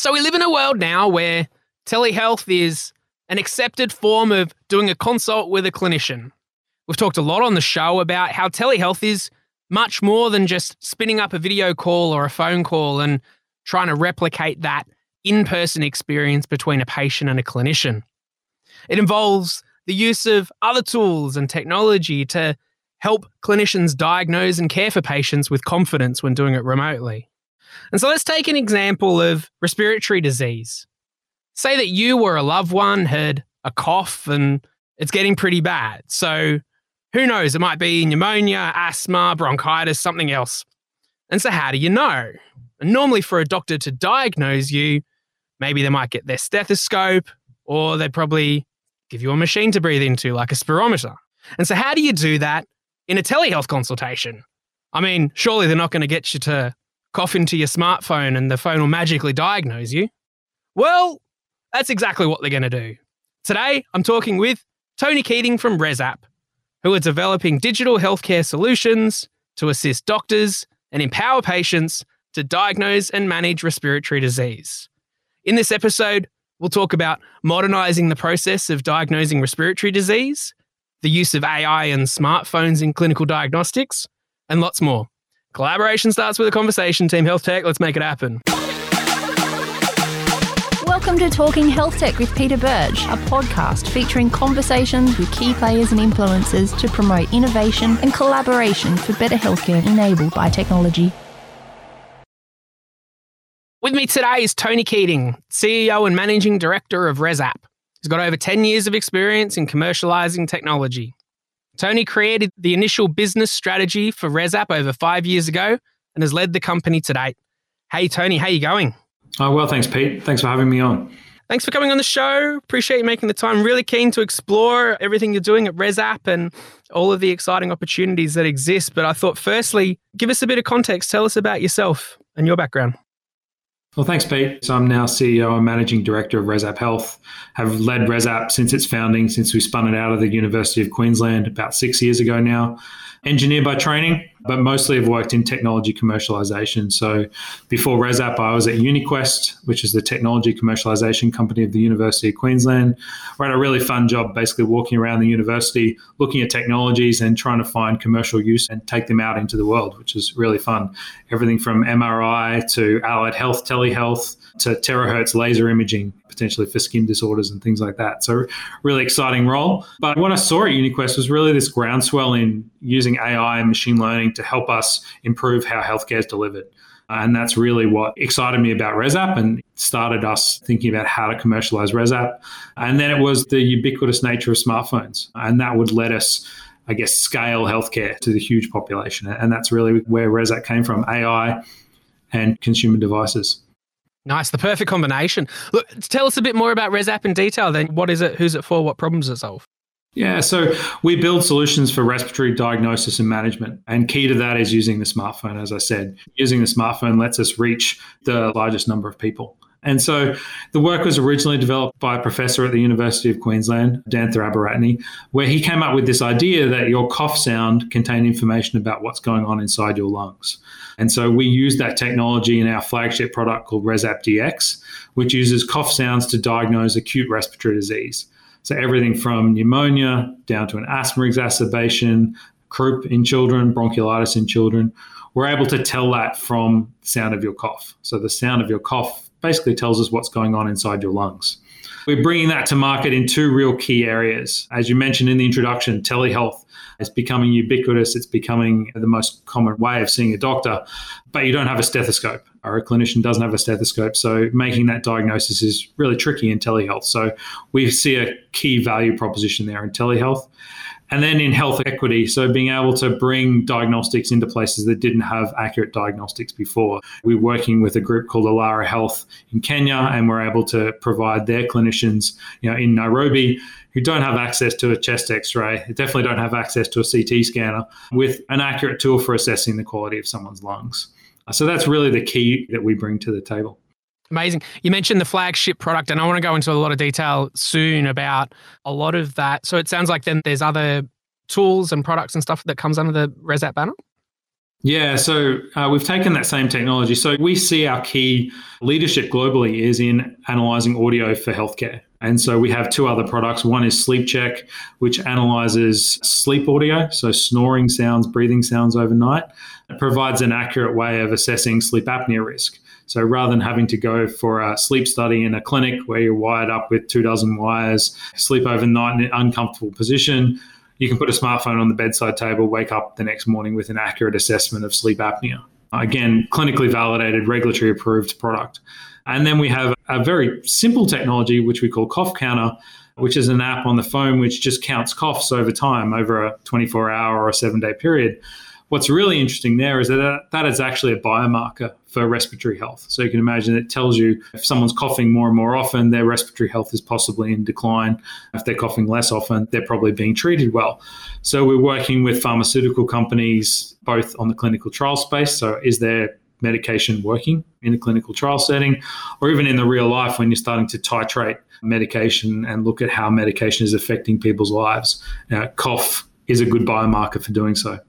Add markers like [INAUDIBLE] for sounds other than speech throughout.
So we live in a world now where telehealth is an accepted form of doing a consult with a clinician. We've talked a lot on the show about how telehealth is much more than just spinning up a video call or a phone call and trying to replicate that in person experience between a patient and a clinician. It involves the use of other tools and technology to help clinicians diagnose and care for patients with confidence when doing it remotely. And so let's take an example of respiratory disease. Say that you or a loved one had a cough and it's getting pretty bad. So who knows? It might be pneumonia, asthma, bronchitis, something else. And so, how do you know? And normally, for a doctor to diagnose you, maybe they might get their stethoscope or they'd probably give you a machine to breathe into, like a spirometer. And so, how do you do that in a telehealth consultation? I mean, surely they're not going to get you to cough into your smartphone and the phone will magically diagnose you. Well, that's exactly what they're going to do. Today, I'm talking with Tony Keating from ResApp, who are developing digital healthcare solutions to assist doctors and empower patients to diagnose and manage respiratory disease. In this episode, we'll talk about modernizing the process of diagnosing respiratory disease, the use of AI and smartphones in clinical diagnostics, and lots more. Collaboration starts with a conversation, Team Health Tech. Let's make it happen. Welcome to Talking Health Tech with Peter Birch, a podcast featuring conversations with key players and influencers to promote innovation and collaboration for better healthcare enabled by technology. With me today is Tony Keating, CEO and Managing Director of ResApp. He's got over 10 years of experience in commercializing technology. Tony created the initial business strategy for ResApp over five years ago and has led the company to date. Hey, Tony, how you going? Oh, well, thanks, Pete. Thanks for having me on. Thanks for coming on the show. Appreciate you making the time. Really keen to explore everything you're doing at ResApp and all of the exciting opportunities that exist. But I thought, firstly, give us a bit of context. Tell us about yourself and your background. Well, thanks, Pete. So I'm now CEO and Managing Director of ResApp Health. Have led ResApp since its founding, since we spun it out of the University of Queensland about six years ago now. Engineer by training, but mostly have worked in technology commercialization. So before ResApp, I was at UniQuest, which is the technology commercialization company of the University of Queensland. We had a really fun job basically walking around the university, looking at technologies and trying to find commercial use and take them out into the world, which is really fun. Everything from MRI to allied health, telehealth to terahertz laser imaging, potentially for skin disorders and things like that. So, really exciting role. But what I saw at UniQuest was really this groundswell in using AI and machine learning to help us improve how healthcare is delivered. Uh, and that's really what excited me about ResApp and started us thinking about how to commercialize ResApp. And then it was the ubiquitous nature of smartphones. And that would let us, I guess, scale healthcare to the huge population. And that's really where ResApp came from AI and consumer devices. Nice, the perfect combination. Look, tell us a bit more about ResApp in detail then. What is it? Who's it for? What problems does it solve? Yeah, so we build solutions for respiratory diagnosis and management. And key to that is using the smartphone, as I said. Using the smartphone lets us reach the largest number of people. And so the work was originally developed by a professor at the University of Queensland, Udantha Abeyratne, where he came up with this idea that your cough sound contained information about what's going on inside your lungs. And so we use that technology in our flagship product called ResApp DX, which uses cough sounds to diagnose acute respiratory disease. So everything from pneumonia down to an asthma exacerbation, croup in children, bronchiolitis in children. We're able to tell that from the sound of your cough. So the sound of your cough basically tells us what's going on inside your lungs. We're bringing that to market in two real key areas. As you mentioned in the introduction, telehealth is becoming ubiquitous. It's becoming the most common way of seeing a doctor, but you don't have a stethoscope or a clinician doesn't have a stethoscope. So making that diagnosis is really tricky in telehealth. So we see a key value proposition there in telehealth. And then in health equity, so being able to bring diagnostics into places that didn't have accurate diagnostics before. We're working with a group called Ilara Health in Kenya, and we're able to provide their clinicians, you know, in Nairobi who don't have access to a chest x-ray, definitely don't have access to a CT scanner with an accurate tool for assessing the quality of someone's lungs. So that's really the key that we bring to the table. Amazing. You mentioned the flagship product, and I want to go into a lot of detail soon about a lot of that. So it sounds like then there's other tools and products and stuff that comes under the ResApp banner. Yeah, so uh, we've taken that same technology. So we see our key leadership globally is in analyzing audio for healthcare. And so we have two other products. One is SleepCheck, which analyzes sleep audio, so snoring sounds, breathing sounds overnight. It provides an accurate way of assessing sleep apnea risk. So rather than having to go for a sleep study in a clinic where you're wired up with two dozen wires, sleep overnight in an uncomfortable position, you can put a smartphone on the bedside table, wake up the next morning with an accurate assessment of sleep apnea. Again, clinically validated, regulatory approved product. And then we have a very simple technology, which we call Cough Counter, which is an app on the phone which just counts coughs over time, over a 24 hour or a seven day period. What's really interesting there is that uh, that is actually a biomarker for respiratory health. So you can imagine it tells you if someone's coughing more and more often, their respiratory health is possibly in decline. If they're coughing less often, they're probably being treated well. So we're working with pharmaceutical companies both on the clinical trial space. So is there medication working in a clinical trial setting, or even in the real life when you're starting to titrate medication and look at how medication is affecting people's lives. Now, cough is a good biomarker for doing so.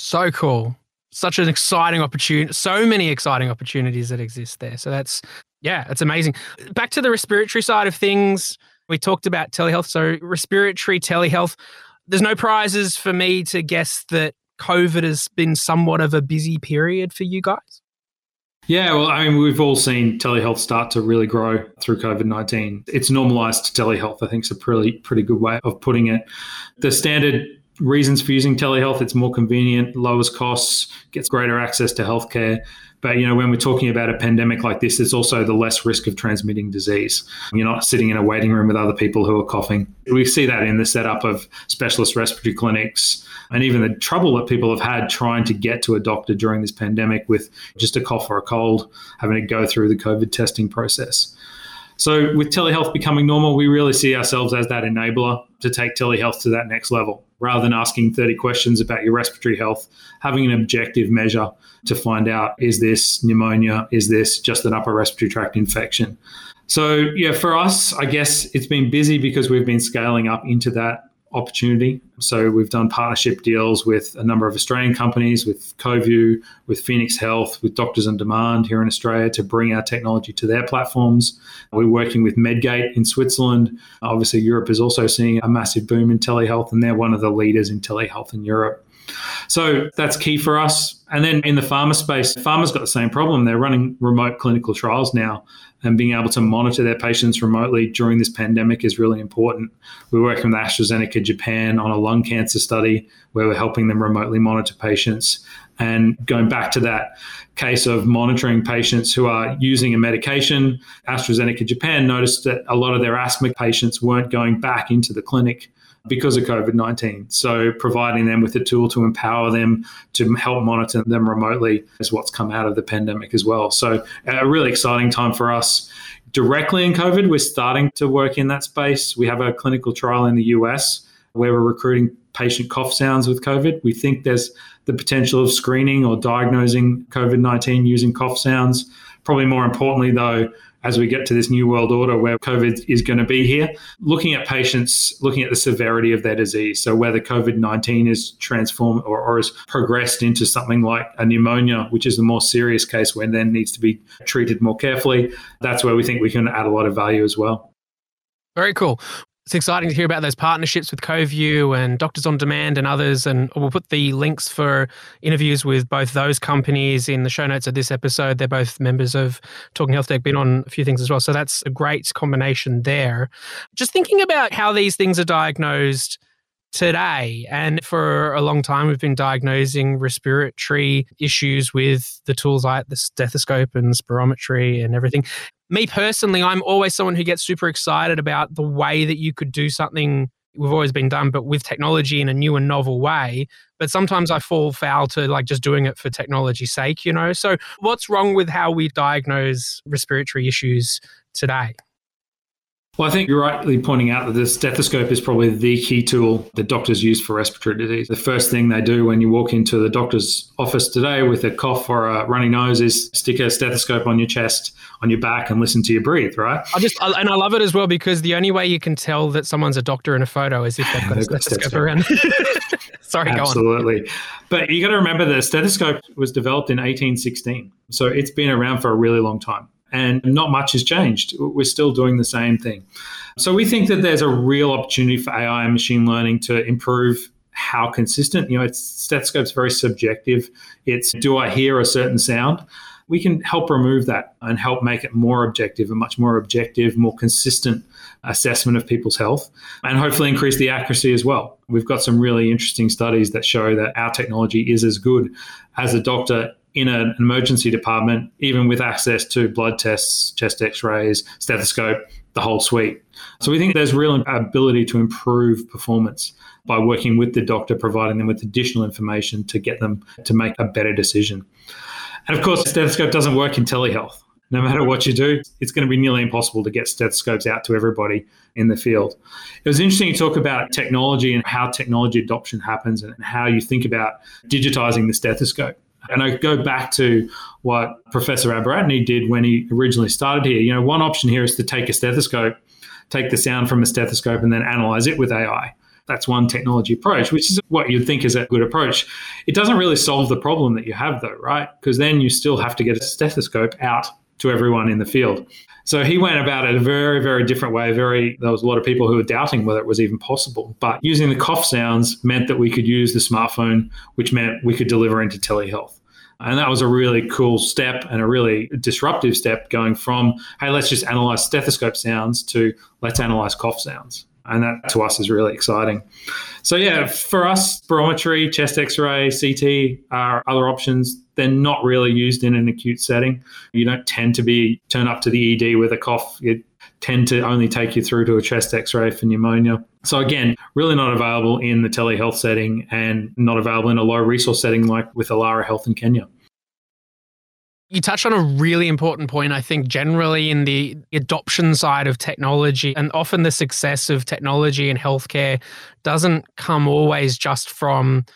So cool. Such an exciting opportunity. So many exciting opportunities that exist there. So that's, yeah, it's amazing. Back to the respiratory side of things, we talked about telehealth. So, respiratory telehealth, there's no prizes for me to guess that COVID has been somewhat of a busy period for you guys. Yeah, well, I mean, we've all seen telehealth start to really grow through COVID 19. It's normalized telehealth, I think, is a pretty, pretty good way of putting it. The standard reasons for using telehealth. It's more convenient, lowers costs, gets greater access to healthcare. But you know, when we're talking about a pandemic like this, it's also the less risk of transmitting disease. You're not sitting in a waiting room with other people who are coughing. We see that in the setup of specialist respiratory clinics and even the trouble that people have had trying to get to a doctor during this pandemic with just a cough or a cold, having to go through the COVID testing process. So, with telehealth becoming normal, we really see ourselves as that enabler to take telehealth to that next level. Rather than asking 30 questions about your respiratory health, having an objective measure to find out is this pneumonia? Is this just an upper respiratory tract infection? So, yeah, for us, I guess it's been busy because we've been scaling up into that opportunity. So we've done partnership deals with a number of Australian companies, with Coviu, with Phoenix Health, with Doctors on Demand here in Australia to bring our technology to their platforms. We're working with Medgate in Switzerland. Obviously, Europe is also seeing a massive boom in telehealth, and they're one of the leaders in telehealth in Europe. So that's key for us. And then in the pharma space, pharma's got the same problem. They're running remote clinical trials now, and being able to monitor their patients remotely during this pandemic is really important. We're working with AstraZeneca Japan on a lung cancer study where we're helping them remotely monitor patients. And going back to that case of monitoring patients who are using a medication, AstraZeneca Japan noticed that a lot of their asthma patients weren't going back into the clinic because of COVID 19. So, providing them with a tool to empower them to help monitor them remotely is what's come out of the pandemic as well. So, a really exciting time for us. Directly in COVID, we're starting to work in that space. We have a clinical trial in the US where we're recruiting patient cough sounds with COVID. We think there's the potential of screening or diagnosing COVID 19 using cough sounds. Probably more importantly, though, as we get to this new world order where COVID is going to be here, looking at patients, looking at the severity of their disease. So whether COVID 19 is transformed or, or has progressed into something like a pneumonia, which is the more serious case when then needs to be treated more carefully, that's where we think we can add a lot of value as well. Very cool it's exciting to hear about those partnerships with Coviu and Doctors on Demand and others. And we'll put the links for interviews with both those companies in the show notes of this episode. They're both members of Talking Health Tech, been on a few things as well. So that's a great combination there. Just thinking about how these things are diagnosed today. And for a long time, we've been diagnosing respiratory issues with the tools like the stethoscope and spirometry and everything me personally, I'm always someone who gets super excited about the way that you could do something we've always been done, but with technology in a new and novel way. But sometimes I fall foul to like just doing it for technology's sake, you know? So, what's wrong with how we diagnose respiratory issues today? Well, I think you're rightly pointing out that the stethoscope is probably the key tool that doctors use for respiratory disease. The first thing they do when you walk into the doctor's office today with a cough or a runny nose is stick a stethoscope on your chest, on your back, and listen to you breathe, right? I just, and I love it as well because the only way you can tell that someone's a doctor in a photo is if they've [LAUGHS] got a stethoscope around. [LAUGHS] Sorry, Absolutely. But you got to remember the stethoscope was developed in 1816. So it's been around for a really long time and not much has changed. We're still doing the same thing. So we think that there's a real opportunity for AI and machine learning to improve how consistent. You know, it's stethoscope's very subjective. It's do I hear a certain sound? We can help remove that and help make it more objective, a much more objective, more consistent assessment of people's health, and hopefully increase the accuracy as well. We've got some really interesting studies that show that our technology is as good as a doctor in an emergency department, even with access to blood tests, chest x rays, stethoscope, the whole suite. So we think there's real ability to improve performance by working with the doctor, providing them with additional information to get them to make a better decision. And of course, stethoscope doesn't work in telehealth. No matter what you do, it's going to be nearly impossible to get stethoscopes out to everybody in the field. It was interesting to talk about technology and how technology adoption happens and how you think about digitizing the stethoscope. And I go back to what Professor Abeyratne did when he originally started here. You know, one option here is to take a stethoscope, take the sound from a stethoscope, and then analyze it with AI. That's one technology approach, which is what you'd think is a good approach. It doesn't really solve the problem that you have, though, right? Because then you still have to get a stethoscope out to everyone in the field. So he went about it a very, very different way. Very, there was a lot of people who were doubting whether it was even possible. But using the cough sounds meant that we could use the smartphone, which meant we could deliver into telehealth. And that was a really cool step and a really disruptive step going from, hey, let's just analyze stethoscope sounds to let's analyze cough sounds. And that to us is really exciting. So, yeah, for us, spirometry, chest x ray, CT are other options. They're not really used in an acute setting. You don't tend to be turn up to the ED with a cough. You tend to only take you through to a chest x ray for pneumonia. So, again, really not available in the telehealth setting and not available in a low resource setting like with Ilara Health in Kenya. You touched on a really important point, I think, generally in the adoption side of technology. And often the success of technology in healthcare doesn't come always just from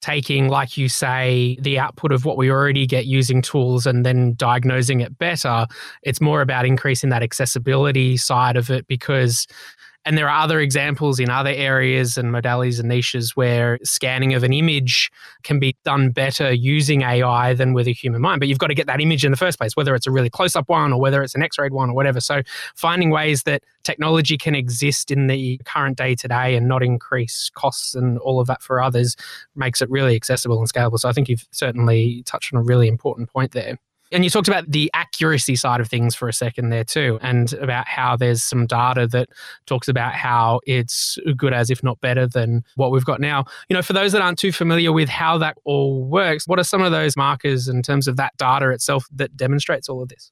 taking, like you say, the output of what we already get using tools and then diagnosing it better. It's more about increasing that accessibility side of it because and there are other examples in other areas and modalities and niches where scanning of an image can be done better using AI than with a human mind. But you've got to get that image in the first place, whether it's a really close up one or whether it's an X rayed one or whatever. So finding ways that technology can exist in the current day to day and not increase costs and all of that for others makes it really accessible and scalable. So I think you've certainly touched on a really important point there. And you talked about the accuracy side of things for a second there too, and about how there's some data that talks about how it's good as, if not better than what we've got now. You know, for those that aren't too familiar with how that all works, what are some of those markers in terms of that data itself that demonstrates all of this?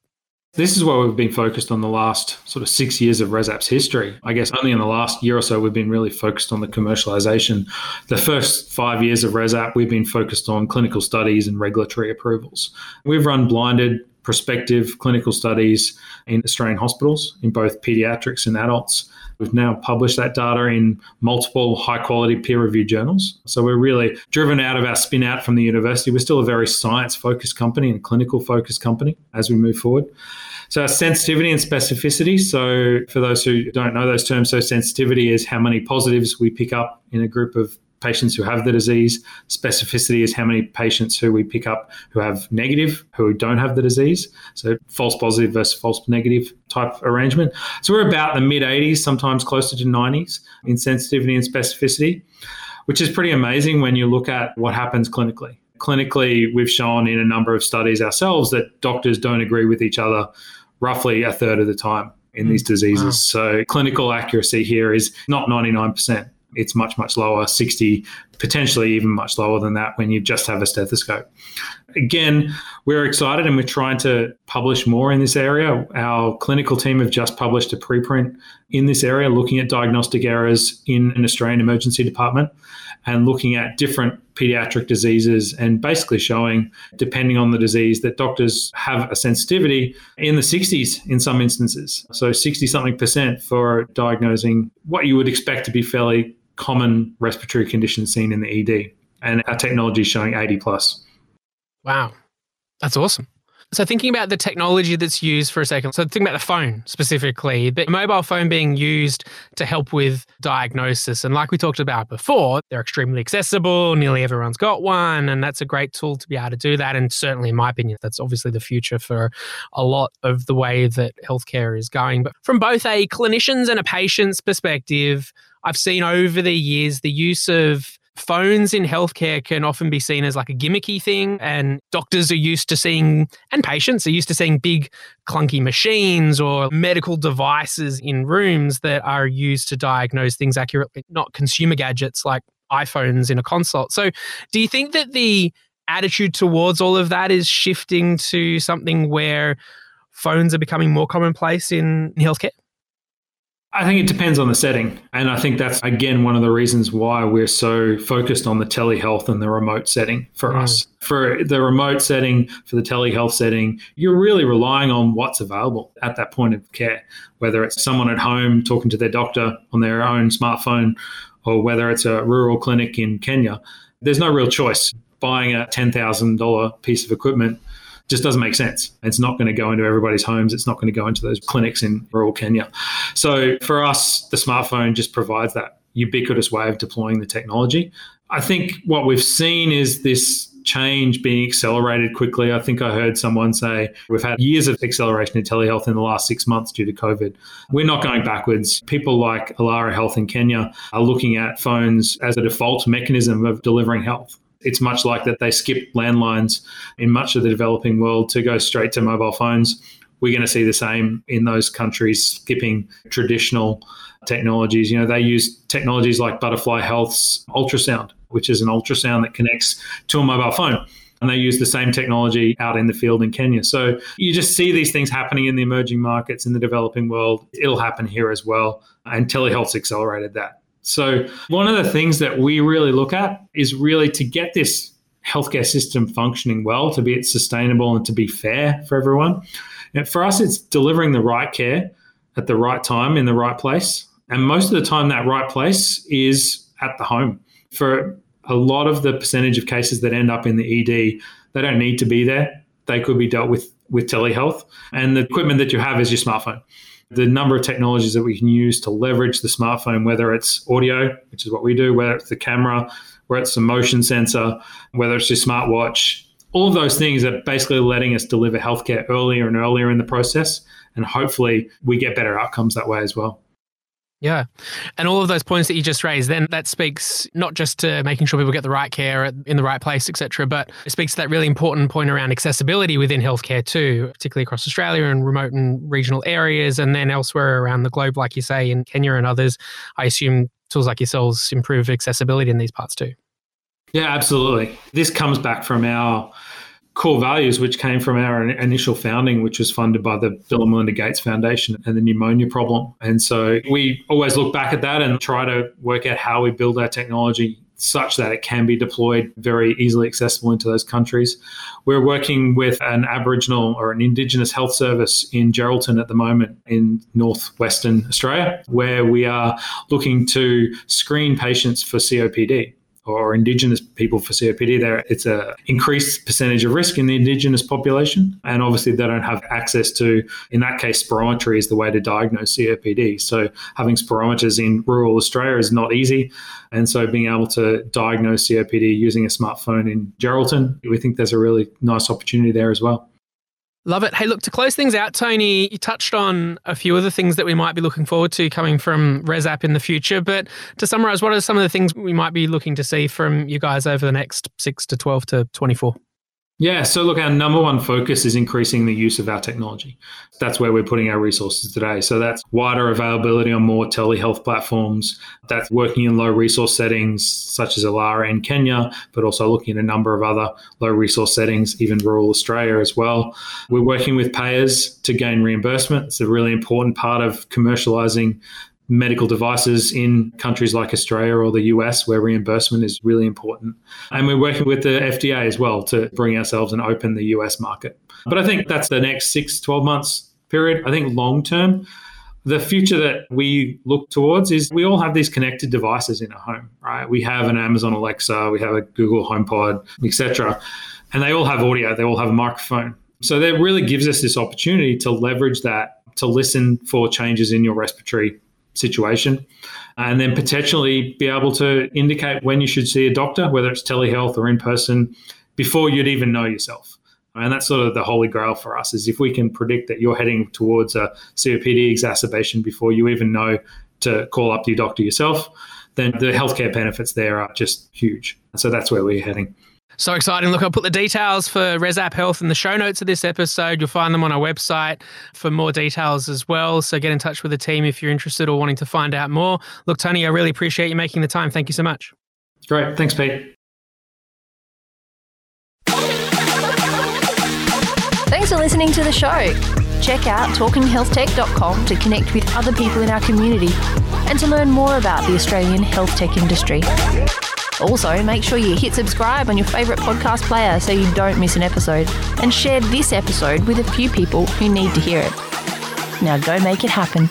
This is where we've been focused on the last sort of six years of ResApp's history. I guess only in the last year or so we've been really focused on the commercialization. The first five years of ResApp, we've been focused on clinical studies and regulatory approvals. We've run blinded prospective clinical studies in Australian hospitals in both pediatrics and adults. We've now published that data in multiple high quality peer reviewed journals. So we're really driven out of our spin out from the university. We're still a very science focused company and clinical focused company as we move forward. So our sensitivity and specificity. So for those who don't know those terms, so sensitivity is how many positives we pick up in a group of patients who have the disease. Specificity is how many patients who we pick up who have negative, who don't have the disease. So false positive versus false negative type arrangement. So we're about the mid 80s, sometimes closer to 90s in sensitivity and specificity, which is pretty amazing when you look at what happens clinically. Clinically, we've shown in a number of studies ourselves that doctors don't agree with each other roughly a third of the time in these hmm. diseases. Wow. So clinical accuracy here is not 99% it's much, much lower 60 potentially even much lower than that when you just have a stethoscope. Again, we're excited and we're trying to publish more in this area. Our clinical team have just published a preprint in this area looking at diagnostic errors in an Australian emergency department and looking at different pediatric diseases and basically showing, depending on the disease, that doctors have a sensitivity in the 60s in some instances. So 60 something percent for diagnosing what you would expect to be fairly common respiratory conditions seen in the ED. And our technology is showing 80 plus. Wow. That's awesome. So, thinking about the technology that's used for a second, so think about the phone specifically, the mobile phone being used to help with diagnosis. And like we talked about before, they're extremely accessible. Nearly everyone's got one. And that's a great tool to be able to do that. And certainly, in my opinion, that's obviously the future for a lot of the way that healthcare is going. But from both a clinician's and a patient's perspective, I've seen over the years the use of phones in healthcare can often be seen as like a gimmicky thing and doctors are used to seeing and patients are used to seeing big clunky machines or medical devices in rooms that are used to diagnose things accurately not consumer gadgets like iPhones in a consult so do you think that the attitude towards all of that is shifting to something where phones are becoming more commonplace in healthcare I think it depends on the setting. And I think that's, again, one of the reasons why we're so focused on the telehealth and the remote setting for mm. us. For the remote setting, for the telehealth setting, you're really relying on what's available at that point of care, whether it's someone at home talking to their doctor on their own smartphone or whether it's a rural clinic in Kenya. There's no real choice. Buying a $10,000 piece of equipment just doesn't make sense. It's not going to go into everybody's homes. It's not going to go into those clinics in rural Kenya. So for us, the smartphone just provides that ubiquitous way of deploying the technology. I think what we've seen is this change being accelerated quickly. I think I heard someone say we've had years of acceleration in telehealth in the last six months due to COVID. We're not going backwards. People like Ilara Health in Kenya are looking at phones as a default mechanism of delivering health. It's much like that they skip landlines in much of the developing world to go straight to mobile phones. We're going to see the same in those countries skipping traditional technologies. You know, they use technologies like Butterfly Health's ultrasound, which is an ultrasound that connects to a mobile phone. And they use the same technology out in the field in Kenya. So you just see these things happening in the emerging markets in the developing world. It'll happen here as well. And telehealth's accelerated that. So, one of the things that we really look at is really to get this healthcare system functioning well, to be it sustainable and to be fair for everyone. And for us, it's delivering the right care at the right time in the right place. And most of the time, that right place is at the home. For a lot of the percentage of cases that end up in the ED, they don't need to be there. They could be dealt with with telehealth. And the equipment that you have is your smartphone the number of technologies that we can use to leverage the smartphone, whether it's audio, which is what we do, whether it's the camera, whether it's the motion sensor, whether it's your smartwatch, all of those things are basically letting us deliver healthcare earlier and earlier in the process. And hopefully we get better outcomes that way as well. Yeah. And all of those points that you just raised, then that speaks not just to making sure people get the right care in the right place, etc., but it speaks to that really important point around accessibility within healthcare too, particularly across Australia and remote and regional areas, and then elsewhere around the globe, like you say, in Kenya and others. I assume tools like yourselves improve accessibility in these parts too. Yeah, absolutely. This comes back from our core values, which came from our initial founding, which was funded by the Bill and Melinda Gates Foundation and the pneumonia problem. And so we always look back at that and try to work out how we build our technology such that it can be deployed very easily accessible into those countries. We're working with an Aboriginal or an Indigenous health service in Geraldton at the moment in northwestern Australia, where we are looking to screen patients for COPD or Indigenous people for COPD, there it's a increased percentage of risk in the Indigenous population, and obviously they don't have access to. In that case, spirometry is the way to diagnose COPD. So having spirometers in rural Australia is not easy, and so being able to diagnose COPD using a smartphone in Geraldton, we think there's a really nice opportunity there as well. Love it. Hey, look, to close things out, Tony, you touched on a few of the things that we might be looking forward to coming from ResApp in the future. But to summarize, what are some of the things we might be looking to see from you guys over the next six to 12 to 24? Yeah, so look, our number one focus is increasing the use of our technology. That's where we're putting our resources today. So that's wider availability on more telehealth platforms. That's working in low resource settings such as Ilara in Kenya, but also looking at a number of other low resource settings, even rural Australia as well. We're working with payers to gain reimbursement. It's a really important part of commercializing medical devices in countries like Australia or the US, where reimbursement is really important. And we're working with the FDA as well to bring ourselves and open the US market. But I think that's the next six, 12 months period. I think long term, the future that we look towards is we all have these connected devices in our home, right? We have an Amazon Alexa, we have a Google HomePod, etc. And they all have audio, they all have a microphone. So that really gives us this opportunity to leverage that to listen for changes in your respiratory situation. And then potentially be able to indicate when you should see a doctor, whether it's telehealth or in person, before you'd even know yourself. And that's sort of the holy grail for us is if we can predict that you're heading towards a COPD exacerbation before you even know to call up your doctor yourself, then the healthcare benefits there are just huge. So that's where we're heading. So exciting. Look, I'll put the details for ResApp Health in the show notes of this episode. You'll find them on our website for more details as well. So get in touch with the team if you're interested or wanting to find out more. Look, Tony, I really appreciate you making the time. Thank you so much. It's great. Thanks, Pete. Thanks for listening to the show. Check out talkinghealthtech.com to connect with other people in our community and to learn more about the Australian health tech industry. Also, make sure you hit subscribe on your favourite podcast player so you don't miss an episode, and share this episode with a few people who need to hear it. Now go make it happen.